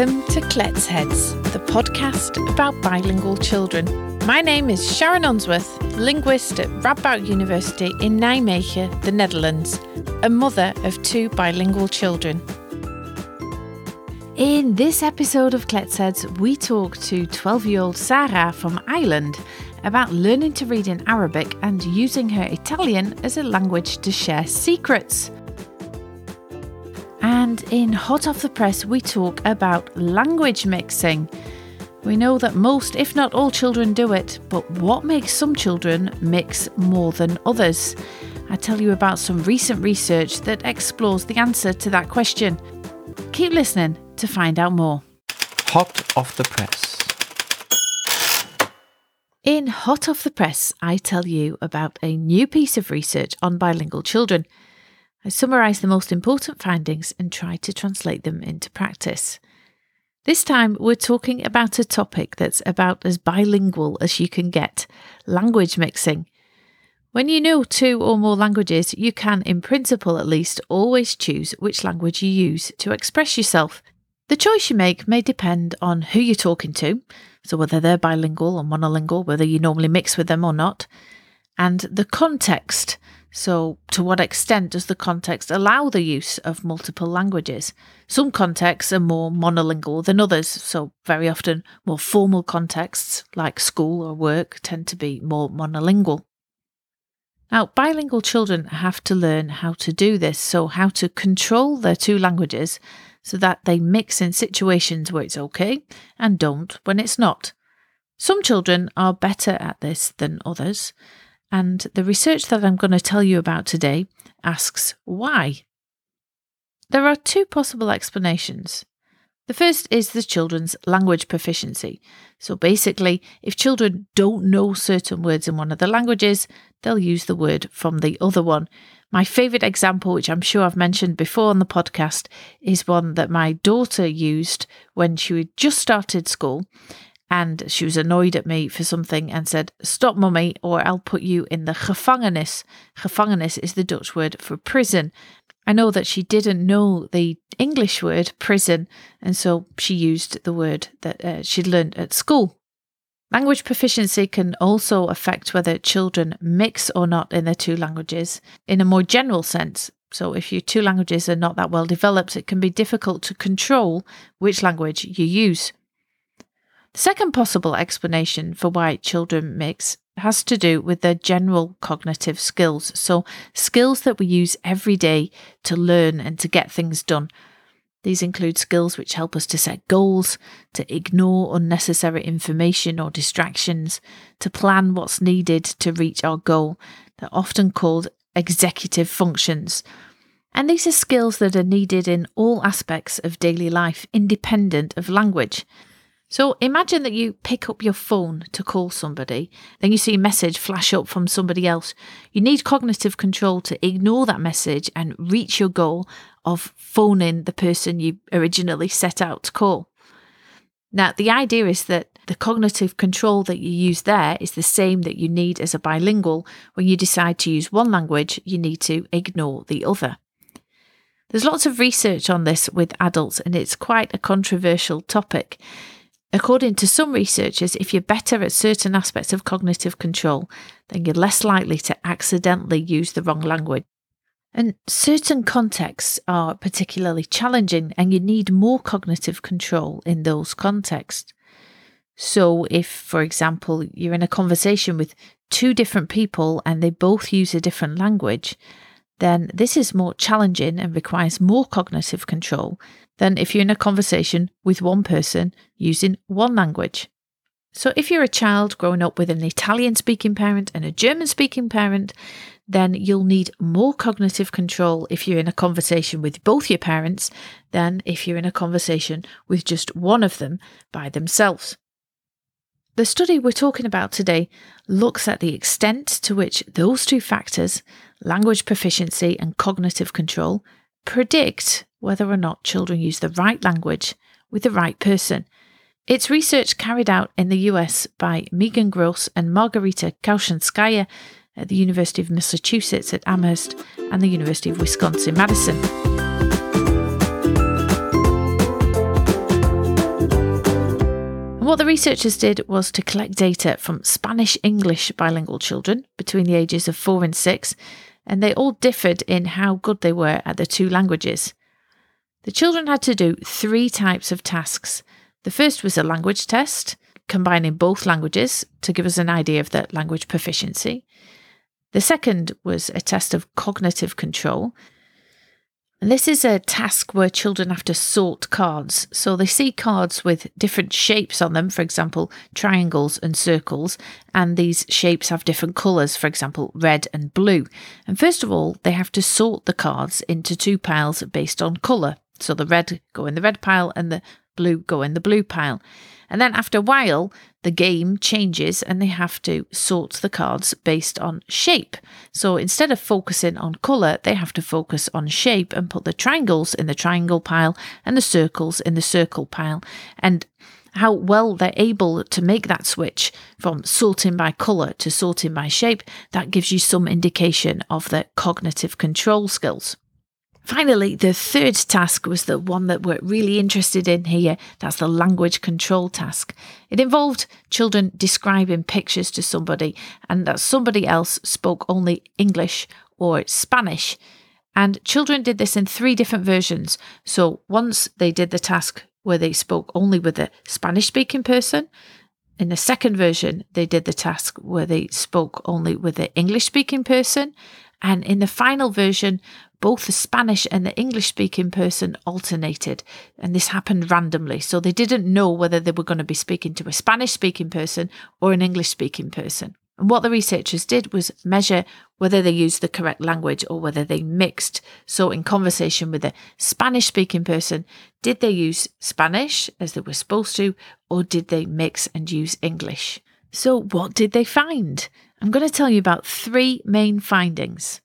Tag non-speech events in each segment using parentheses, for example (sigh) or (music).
Welcome to Kletsheads, the podcast about bilingual children. My name is Sharon Unsworth, linguist at Radboud University in Nijmegen, the Netherlands, a mother of two bilingual children. In this episode of Kletsheads, we talk to 12 year old Sarah from Ireland about learning to read in Arabic and using her Italian as a language to share secrets. And in Hot Off the Press, we talk about language mixing. We know that most, if not all, children do it, but what makes some children mix more than others? I tell you about some recent research that explores the answer to that question. Keep listening to find out more. Hot off the press. In Hot Off the Press, I tell you about a new piece of research on bilingual children. I summarise the most important findings and try to translate them into practice. This time, we're talking about a topic that's about as bilingual as you can get language mixing. When you know two or more languages, you can, in principle at least, always choose which language you use to express yourself. The choice you make may depend on who you're talking to, so whether they're bilingual or monolingual, whether you normally mix with them or not, and the context so, to what extent does the context allow the use of multiple languages? Some contexts are more monolingual than others, so very often more formal contexts like school or work tend to be more monolingual. Now, bilingual children have to learn how to do this, so how to control their two languages so that they mix in situations where it's okay and don't when it's not. Some children are better at this than others. And the research that I'm going to tell you about today asks why. There are two possible explanations. The first is the children's language proficiency. So basically, if children don't know certain words in one of the languages, they'll use the word from the other one. My favourite example, which I'm sure I've mentioned before on the podcast, is one that my daughter used when she had just started school and she was annoyed at me for something and said, Stop, mummy, or I'll put you in the gevangenis. Gevangenis is the Dutch word for prison. I know that she didn't know the English word prison, and so she used the word that uh, she'd learned at school. Language proficiency can also affect whether children mix or not in their two languages in a more general sense. So, if your two languages are not that well developed, it can be difficult to control which language you use. The second possible explanation for why children mix has to do with their general cognitive skills. So, skills that we use every day to learn and to get things done. These include skills which help us to set goals, to ignore unnecessary information or distractions, to plan what's needed to reach our goal. They're often called executive functions. And these are skills that are needed in all aspects of daily life, independent of language. So imagine that you pick up your phone to call somebody, then you see a message flash up from somebody else. You need cognitive control to ignore that message and reach your goal of phoning the person you originally set out to call. Now, the idea is that the cognitive control that you use there is the same that you need as a bilingual. When you decide to use one language, you need to ignore the other. There's lots of research on this with adults, and it's quite a controversial topic. According to some researchers, if you're better at certain aspects of cognitive control, then you're less likely to accidentally use the wrong language. And certain contexts are particularly challenging, and you need more cognitive control in those contexts. So, if, for example, you're in a conversation with two different people and they both use a different language, then this is more challenging and requires more cognitive control than if you're in a conversation with one person using one language. So, if you're a child growing up with an Italian speaking parent and a German speaking parent, then you'll need more cognitive control if you're in a conversation with both your parents than if you're in a conversation with just one of them by themselves. The study we're talking about today looks at the extent to which those two factors, language proficiency and cognitive control, predict whether or not children use the right language with the right person. It's research carried out in the US by Megan Gross and Margarita Kaushanskaya at the University of Massachusetts at Amherst and the University of Wisconsin Madison. what the researchers did was to collect data from Spanish English bilingual children between the ages of four and six, and they all differed in how good they were at the two languages. The children had to do three types of tasks. The first was a language test, combining both languages to give us an idea of their language proficiency. The second was a test of cognitive control. This is a task where children have to sort cards. So they see cards with different shapes on them, for example, triangles and circles, and these shapes have different colours, for example, red and blue. And first of all, they have to sort the cards into two piles based on colour. So the red go in the red pile and the blue go in the blue pile. And then after a while, the game changes and they have to sort the cards based on shape. So instead of focusing on colour, they have to focus on shape and put the triangles in the triangle pile and the circles in the circle pile. And how well they're able to make that switch from sorting by colour to sorting by shape, that gives you some indication of their cognitive control skills. Finally, the third task was the one that we're really interested in here. That's the language control task. It involved children describing pictures to somebody, and that somebody else spoke only English or Spanish. And children did this in three different versions. So once they did the task where they spoke only with a Spanish speaking person. In the second version, they did the task where they spoke only with the English speaking person. And in the final version, both the Spanish and the English speaking person alternated, and this happened randomly. So they didn't know whether they were going to be speaking to a Spanish speaking person or an English speaking person. And what the researchers did was measure whether they used the correct language or whether they mixed. So, in conversation with a Spanish speaking person, did they use Spanish as they were supposed to, or did they mix and use English? So, what did they find? I'm going to tell you about three main findings.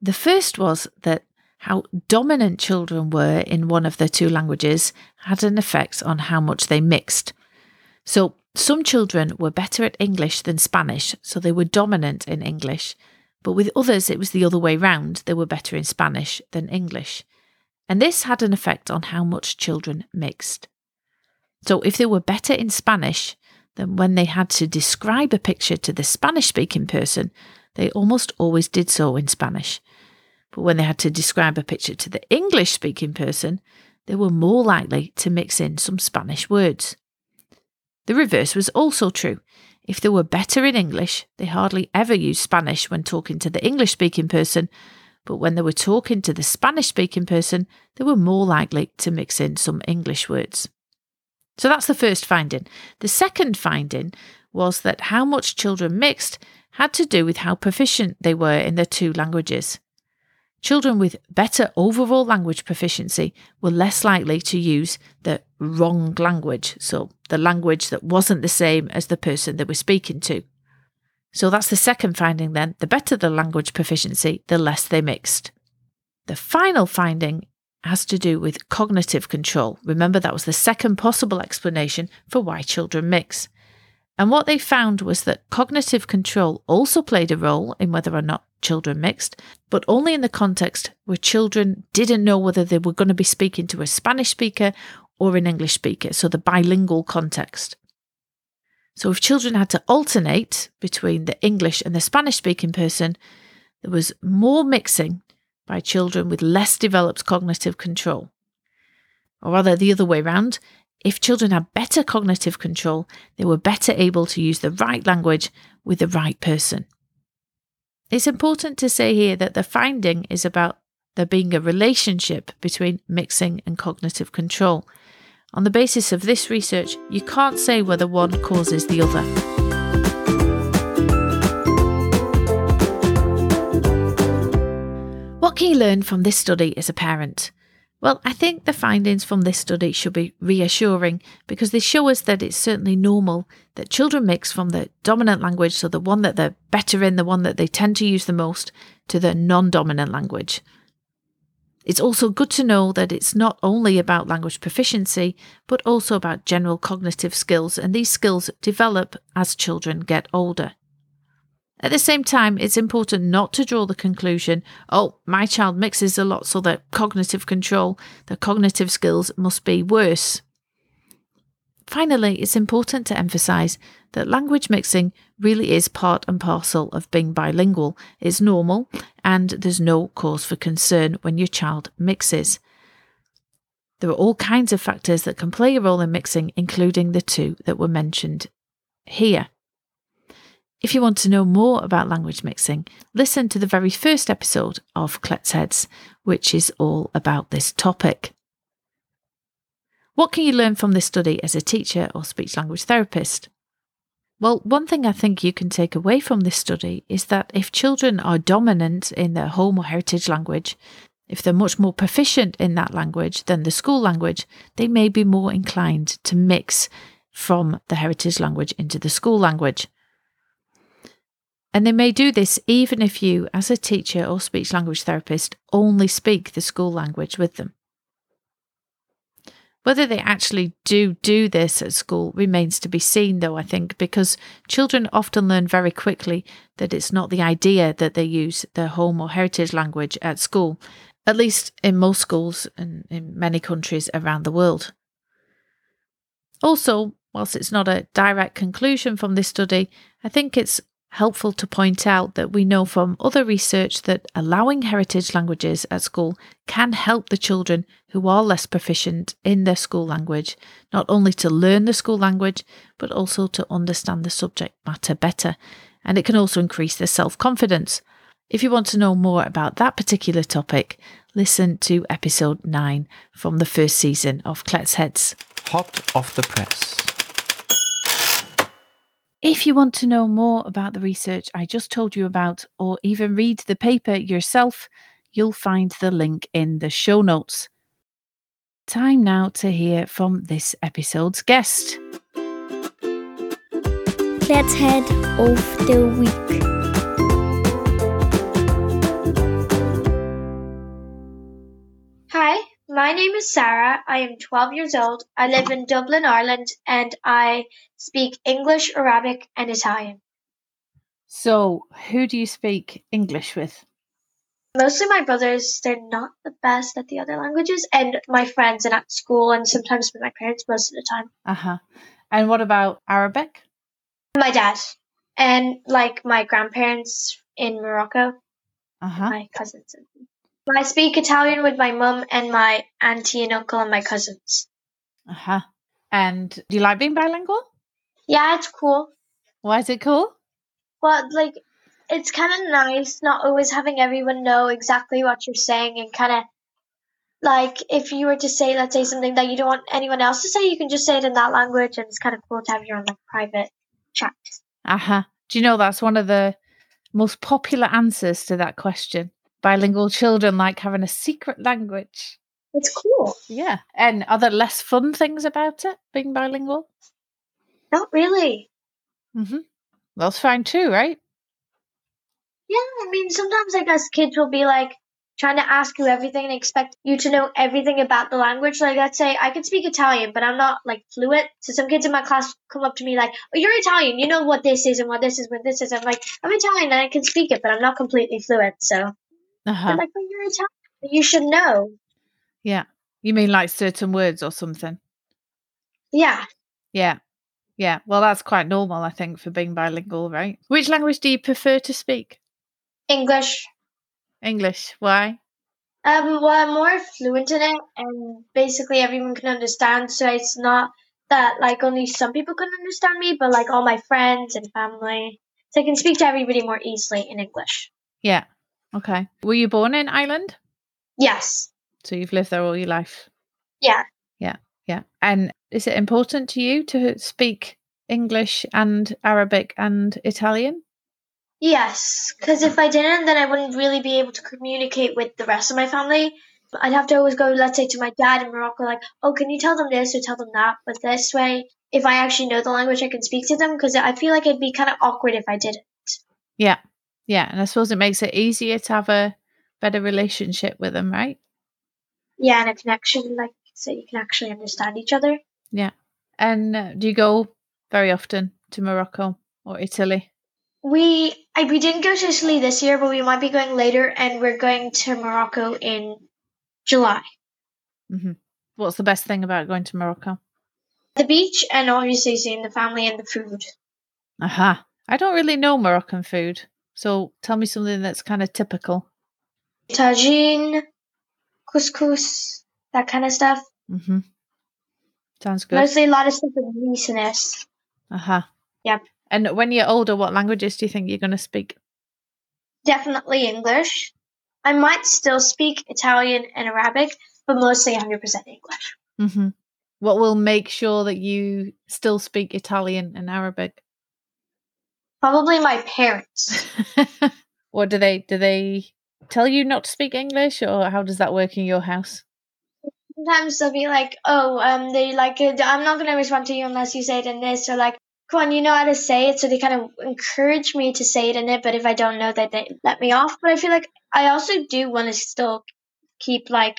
The first was that how dominant children were in one of the two languages had an effect on how much they mixed. So, some children were better at English than Spanish, so they were dominant in English, but with others it was the other way round, they were better in Spanish than English. And this had an effect on how much children mixed. So, if they were better in Spanish, then when they had to describe a picture to the Spanish speaking person, they almost always did so in Spanish. But when they had to describe a picture to the English speaking person, they were more likely to mix in some Spanish words. The reverse was also true. If they were better in English, they hardly ever used Spanish when talking to the English speaking person, but when they were talking to the Spanish speaking person, they were more likely to mix in some English words. So that's the first finding. The second finding was that how much children mixed had to do with how proficient they were in the two languages. Children with better overall language proficiency were less likely to use the wrong language, so the language that wasn't the same as the person they were speaking to. So that's the second finding then. The better the language proficiency, the less they mixed. The final finding has to do with cognitive control. Remember, that was the second possible explanation for why children mix. And what they found was that cognitive control also played a role in whether or not children mixed, but only in the context where children didn't know whether they were going to be speaking to a Spanish speaker or an English speaker, so the bilingual context. So if children had to alternate between the English and the Spanish speaking person, there was more mixing by children with less developed cognitive control. Or rather, the other way round, if children had better cognitive control, they were better able to use the right language with the right person. It's important to say here that the finding is about there being a relationship between mixing and cognitive control. On the basis of this research, you can't say whether one causes the other. What can you learn from this study as a parent? Well, I think the findings from this study should be reassuring because they show us that it's certainly normal that children mix from the dominant language, so the one that they're better in, the one that they tend to use the most, to the non dominant language. It's also good to know that it's not only about language proficiency, but also about general cognitive skills, and these skills develop as children get older. At the same time, it's important not to draw the conclusion, oh, my child mixes a lot, so their cognitive control, their cognitive skills must be worse. Finally, it's important to emphasise that language mixing really is part and parcel of being bilingual. It's normal and there's no cause for concern when your child mixes. There are all kinds of factors that can play a role in mixing, including the two that were mentioned here. If you want to know more about language mixing, listen to the very first episode of Kletsheads, which is all about this topic. What can you learn from this study as a teacher or speech language therapist? Well, one thing I think you can take away from this study is that if children are dominant in their home or heritage language, if they're much more proficient in that language than the school language, they may be more inclined to mix from the heritage language into the school language. And they may do this even if you, as a teacher or speech language therapist, only speak the school language with them. Whether they actually do do this at school remains to be seen, though, I think, because children often learn very quickly that it's not the idea that they use their home or heritage language at school, at least in most schools and in many countries around the world. Also, whilst it's not a direct conclusion from this study, I think it's helpful to point out that we know from other research that allowing heritage languages at school can help the children who are less proficient in their school language not only to learn the school language but also to understand the subject matter better. And it can also increase their self-confidence. If you want to know more about that particular topic listen to episode 9 from the first season of Kletsheads. Hot off the press. If you want to know more about the research I just told you about, or even read the paper yourself, you'll find the link in the show notes. Time now to hear from this episode's guest. Let's head off the week. Hi, my name is Sarah. I am 12 years old. I live in Dublin, Ireland, and I speak English, Arabic, and Italian. So, who do you speak English with? Mostly my brothers, they're not the best at the other languages, and my friends and at school, and sometimes with my parents most of the time. Uh huh. And what about Arabic? My dad, and like my grandparents in Morocco, Uh huh. my cousins. I speak Italian with my mum and my auntie and uncle and my cousins. Uh huh. And do you like being bilingual? Yeah, it's cool. Why is it cool? Well, like, it's kind of nice not always having everyone know exactly what you're saying and kind of like if you were to say, let's say something that you don't want anyone else to say, you can just say it in that language, and it's kind of cool to have your own like private chat. Uh huh. Do you know that's one of the most popular answers to that question? Bilingual children like having a secret language. It's cool. Yeah. And are there less fun things about it, being bilingual? Not really. Mm-hmm. That's fine too, right? Yeah, I mean, sometimes I guess kids will be like trying to ask you everything and expect you to know everything about the language. Like, let's say I can speak Italian, but I'm not like fluent. So some kids in my class come up to me like, "Oh, you're Italian. You know what this is and what this is, what this is." I'm like, "I'm Italian and I can speak it, but I'm not completely fluent." So Uh they're huh. like, "But you're Italian. You should know." Yeah. You mean like certain words or something? Yeah, Yeah. Yeah. Well, that's quite normal, I think, for being bilingual, right? Which language do you prefer to speak? English. English. Why? Um, well, I'm more fluent in it, and basically everyone can understand. So it's not that like only some people can understand me, but like all my friends and family. So I can speak to everybody more easily in English. Yeah. Okay. Were you born in Ireland? Yes. So you've lived there all your life? Yeah. Yeah. Yeah. And is it important to you to speak English and Arabic and Italian? Yes. Because if I didn't, then I wouldn't really be able to communicate with the rest of my family. I'd have to always go, let's say, to my dad in Morocco, like, oh, can you tell them this or tell them that? But this way, if I actually know the language, I can speak to them because I feel like it'd be kind of awkward if I didn't. Yeah. Yeah. And I suppose it makes it easier to have a better relationship with them, right? Yeah, and a connection, like, so you can actually understand each other. Yeah, and uh, do you go very often to Morocco or Italy? We I, we didn't go to Italy this year, but we might be going later, and we're going to Morocco in July. hmm What's the best thing about going to Morocco? The beach and obviously seeing the family and the food. Aha. I don't really know Moroccan food. So tell me something that's kind of typical. Tagine, couscous, that kind of stuff. Mm-hmm. Sounds good. Mostly a lot of stuff with greasiness. Aha. Yep. And when you're older, what languages do you think you're going to speak? Definitely English. I might still speak Italian and Arabic, but mostly 100% English. Mm-hmm. What will make sure that you still speak Italian and Arabic? Probably my parents. (laughs) what do they do? They tell you not to speak English, or how does that work in your house? Sometimes they'll be like, "Oh, um, they like, uh, I'm not gonna respond to you unless you say it in this," or like, "Come on, you know how to say it." So they kind of encourage me to say it in it, but if I don't know, that they let me off. But I feel like I also do want to still keep like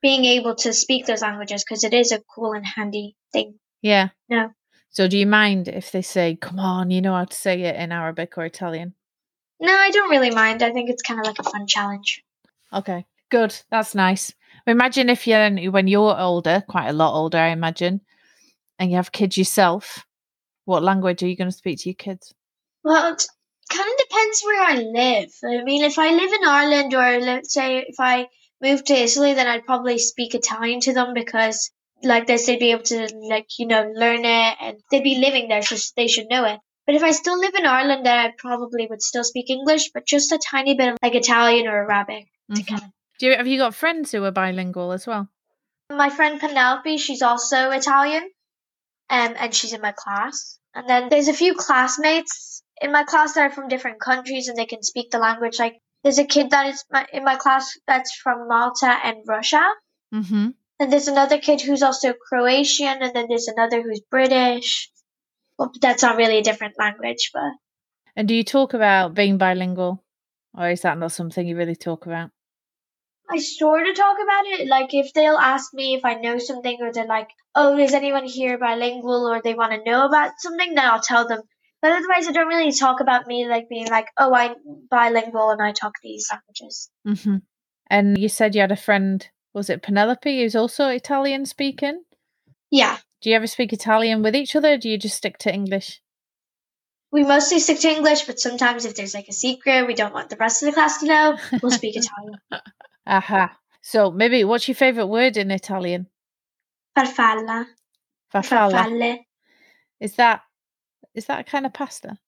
being able to speak those languages because it is a cool and handy thing. Yeah. No. So do you mind if they say, "Come on, you know how to say it in Arabic or Italian"? No, I don't really mind. I think it's kind of like a fun challenge. Okay, good. That's nice. Imagine if you're when you're older, quite a lot older, I imagine, and you have kids yourself. What language are you going to speak to your kids? Well, it kind of depends where I live. I mean, if I live in Ireland, or let's say if I move to Italy, then I'd probably speak Italian to them because, like this, they'd be able to, like, you know, learn it and they'd be living there, so they should know it. But if I still live in Ireland, then I probably would still speak English, but just a tiny bit of like Italian or Arabic. to Mhm. kind of- Do you have you got friends who are bilingual as well? My friend Penelope, she's also Italian, um, and she's in my class. And then there's a few classmates in my class that are from different countries and they can speak the language. Like there's a kid that is my, in my class that's from Malta and Russia. Mm-hmm. And there's another kid who's also Croatian, and then there's another who's British. Well, that's not really a different language, but And do you talk about being bilingual, or is that not something you really talk about? I sort of talk about it. Like if they'll ask me if I know something, or they're like, "Oh, is anyone here bilingual?" or they want to know about something, then I'll tell them. But otherwise, I don't really talk about me like being like, "Oh, I'm bilingual and I talk these languages." Mm-hmm. And you said you had a friend. Was it Penelope who's also Italian speaking? Yeah, Do you ever speak Italian with each other? Or do you just stick to English? we mostly stick to English, but sometimes if there's like a secret we don't want the rest of the class to know, we'll speak (laughs) Italian. Aha. So maybe what's your favorite word in Italian? Farfalla, Farfalla. farfalle. Is that is that a kind of pasta,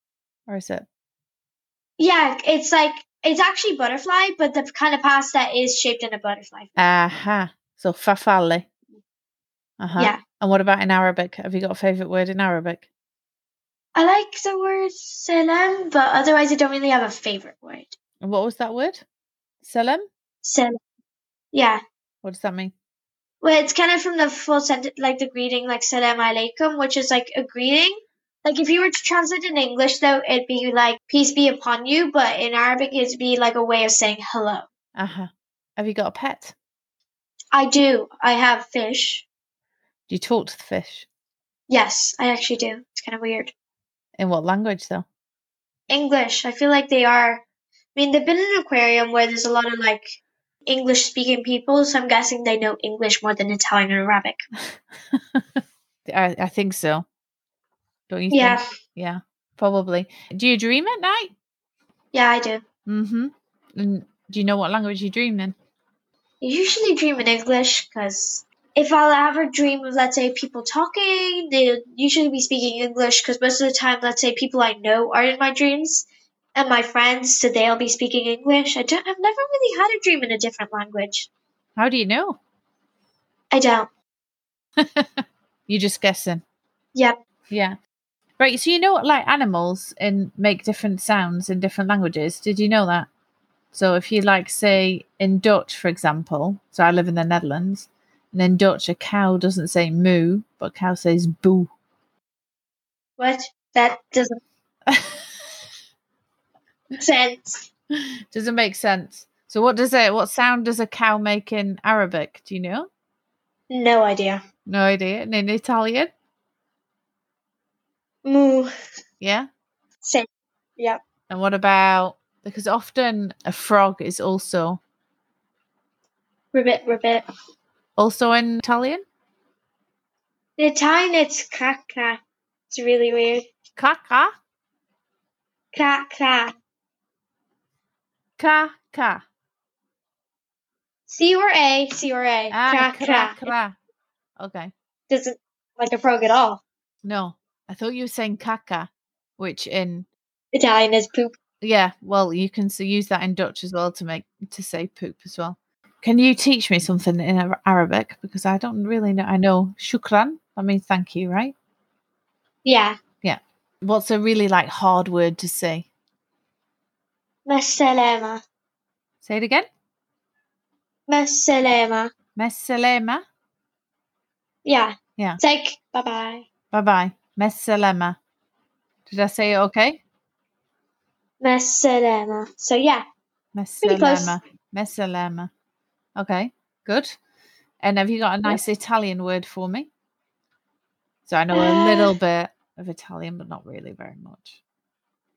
or is it? Yeah, it's like it's actually butterfly, but the kind of pasta is shaped in a butterfly. Aha. So farfalle. Uh-huh. Yeah. And what about in Arabic? Have you got a favorite word in Arabic? I like the word salam, but otherwise I don't really have a favorite word. And what was that word? Salam? Salam. Yeah. What does that mean? Well, it's kind of from the full sentence, like the greeting, like salam alaikum, which is like a greeting. Like if you were to translate in English, though, it'd be like peace be upon you, but in Arabic, it'd be like a way of saying hello. Uh-huh. Have you got a pet? I do. I have fish. Do you talk to the fish? Yes, I actually do. It's kind of weird. In what language though? English. I feel like they are. I mean, they've been in an aquarium where there's a lot of like English speaking people, so I'm guessing they know English more than Italian or Arabic. (laughs) I, I think so. Don't you Yeah, think? Yeah, probably. Do you dream at night? yeah, I do. Mm-hmm. And do you know what language you dream in? I usually dream in English because if I'll ever dream of, let's say, people talking, they'll usually be speaking English because most of the time, let's say, people I know are in my dreams and my friends, so they'll be speaking English. I don't, I've never really had a dream in a different language. How do you know? I don't. (laughs) You're just guessing. Yep. Yeah. Right. So you know what, like animals and make different sounds in different languages. Did you know that? So if you like say in Dutch, for example, so I live in the Netherlands, and in Dutch a cow doesn't say moo, but cow says boo. What? That doesn't sense. (laughs) Doesn't make sense. So what does it? What sound does a cow make in Arabic? Do you know? No idea. No idea. And in Italian? Moo. Yeah. Same. Yep. And what about because often a frog is also Ribbit, ribbit. also in Italian? In Italian, it's caca. It's really weird. Caca. Caca. Caca. C or A, C or A. Ah, Caca. cra, cra. Okay. Doesn't like a frog at all. No, I thought you were saying caca, which in Italian is poop. yeah, well, you can use that in Dutch as well to make to say poop as well. Can you teach me something in Arabic because I don't really know. I know shukran. That means thank you, right? Yeah. Yeah. What's a really like hard word to say? Masalama. Say it again. Masalama. Meselema. Yeah. Yeah. It's like bye bye. Bye bye. Meselema. Did I say it okay? Masalama. So yeah. Meselema. Meselema. Okay, good. And have you got a nice Italian word for me? So I know a Uh, little bit of Italian, but not really very much.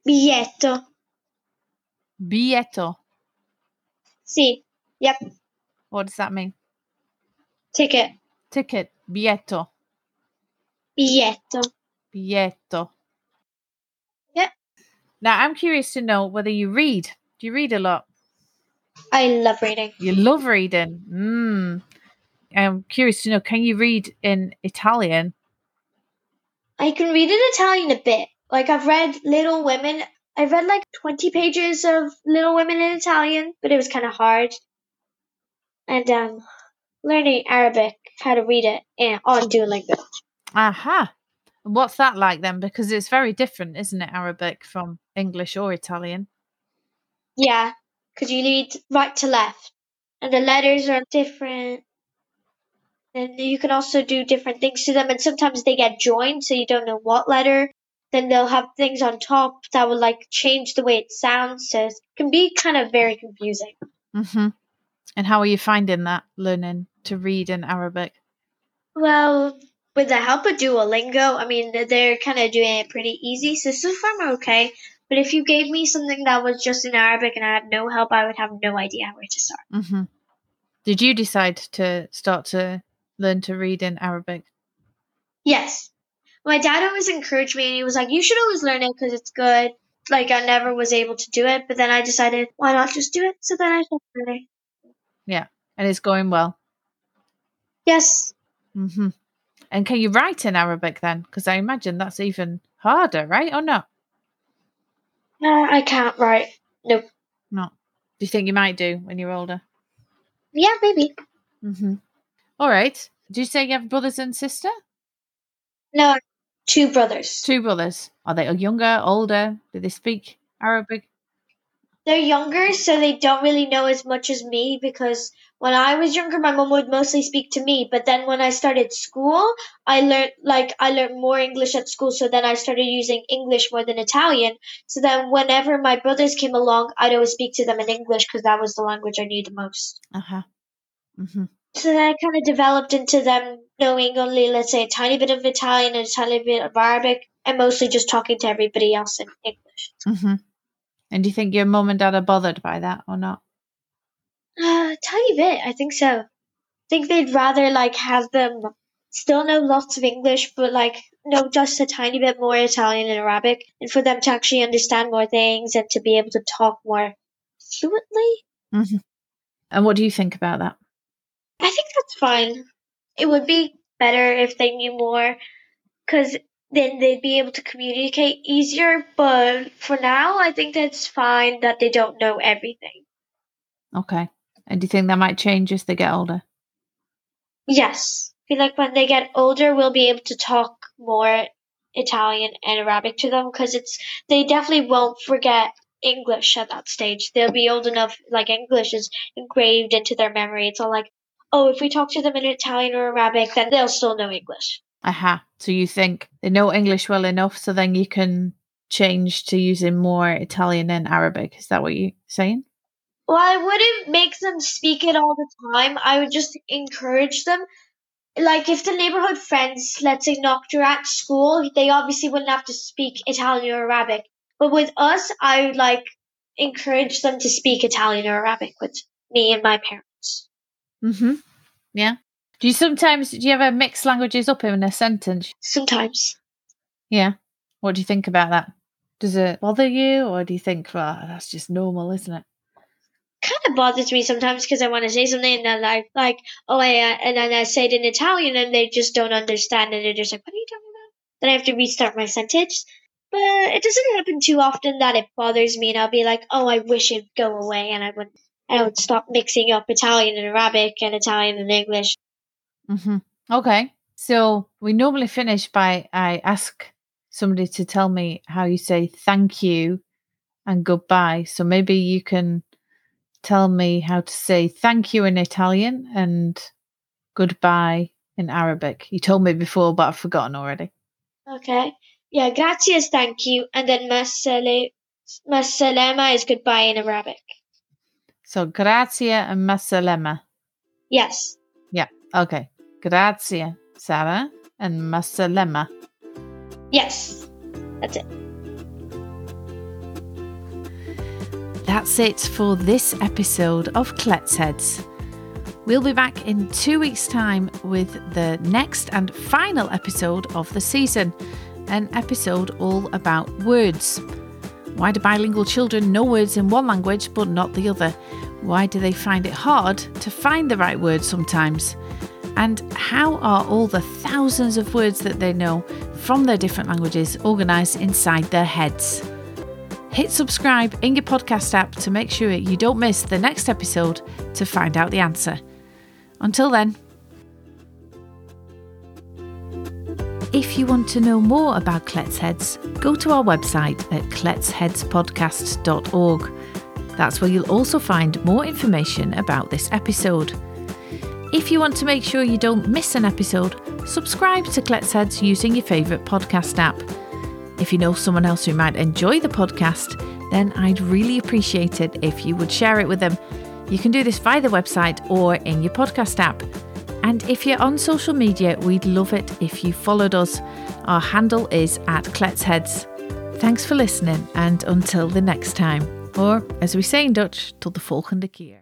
Biglietto. Bietto. Sì. Yep. What does that mean? Ticket. Ticket. Bietto. Biglietto. Bietto. Yeah. Now I'm curious to know whether you read. Do you read a lot? I love reading. You love reading. Mm. I'm curious to know can you read in Italian? I can read in Italian a bit. Like I've read Little Women. I've read like 20 pages of Little Women in Italian, but it was kind of hard. And um, learning Arabic, how to read it, and on Duolingo. Aha. What's that like then? Because it's very different, isn't it, Arabic from English or Italian? Yeah, because you read right to left, and the letters are different. And you can also do different things to them, and sometimes they get joined, so you don't know what letter. Then they'll have things on top that will like change the way it sounds, so it can be kind of very confusing. Mm-hmm. And how are you finding that learning to read in Arabic? Well, with the help of Duolingo, I mean, they're- kind of doing it pretty easy, so so far I'm okay. But if you gave me something that was just in Arabic and I had no help, I would have no idea where to start. hmm Did you decide to start to learn to read in Arabic? Yes. My dad always encouraged me and he was like, you should always learn it because it's good. Like, I never was able to do it, but then I decided, why not just do it? So then I started learning. Yeah. And it's going well. Yes. hmm And can you write in Arabic then? Because I imagine that's even harder, right? Or not? No, I can't write. Nope. No. Do you think you might do when you're older? Yeah, maybe. hmm All right. Do you say you have brothers and sister? No, two brothers. Two brothers. Are they younger, older? Do they speak Arabic? They're younger, so they don't really know as much as me because when I was younger, my mom would mostly speak to me. But then when I started school, I learned like I learned more English at school. So then I started using English more than Italian. So then whenever my brothers came along, I'd always speak to them in English because that was the language I knew the most. Uh huh. hmm So then I kind of developed into them knowing only, let's say, a tiny bit of Italian and a tiny bit of Arabic, and mostly just talking to everybody else in English. hmm And do you think your mum and dad are bothered by that or not? Uh, tiny bit, I think so. I think they'd rather like have them still know lots of English, but like know just a tiny bit more Italian and Arabic, and for them to actually understand more things and to be able to talk more fluently. hmm And what do you think about that? I think that's fine. It would be better if they knew more, because then they'd be able to communicate easier. But for now, I think that's fine that they don't know everything. Okay. And do you think that might change as they get older? Yes. I feel like when they get older, we'll be able to talk more Italian and Arabic to them because it's they definitely won't forget English at that stage. They'll be old enough, like English is engraved into their memory. It's all like, oh, if we talk to them in Italian or Arabic, then they'll still know English. Aha. So you think they know English well enough so then you can change to using more Italian and Arabic. Is that what you're saying? Well, I wouldn't make them speak it all the time. I would just encourage them. Like, if the neighborhood friends, let's say, knocked her at school, they obviously wouldn't have to speak Italian or Arabic. But with us, I would like encourage them to speak Italian or Arabic with me and my parents. Mm-hmm. Yeah. Do you sometimes do you ever mix languages up in a sentence? Sometimes. Yeah. What do you think about that? Does it bother you, or do you think, well, that's just normal, isn't it? kind of bothers me sometimes because I want to say something and then like like oh I uh, and then I say it in Italian and they just don't understand and they're just like what are you talking about? Then I have to restart my sentence. But it doesn't happen too often that it bothers me and I'll be like oh I wish it'd go away and I would I would stop mixing up Italian and Arabic and Italian and English. Mm-hmm. Okay. So we normally finish by I ask somebody to tell me how you say thank you and goodbye. So maybe you can tell me how to say thank you in Italian and goodbye in Arabic. You told me before, but I've forgotten already. Okay. Yeah, grazie is thank you, and then masale, masalema is goodbye in Arabic. So grazie and masalema. Yes. Yeah. Okay. Grazie, Sarah, and masalema. Yes. That's it. That's it for this episode of Kletsheads. We'll be back in two weeks' time with the next and final episode of the season, an episode all about words. Why do bilingual children know words in one language but not the other? Why do they find it hard to find the right word sometimes? And how are all the thousands of words that they know from their different languages organised inside their heads? Hit subscribe in your podcast app to make sure you don't miss the next episode to find out the answer. Until then, if you want to know more about Kletsheads, go to our website at kletsheadspodcast.org. That's where you'll also find more information about this episode. If you want to make sure you don't miss an episode, subscribe to Kletsheads using your favourite podcast app. If you know someone else who might enjoy the podcast, then I'd really appreciate it if you would share it with them. You can do this via the website or in your podcast app. And if you're on social media, we'd love it if you followed us. Our handle is at Kletsheads. Thanks for listening, and until the next time, or as we say in Dutch, tot de volgende keer.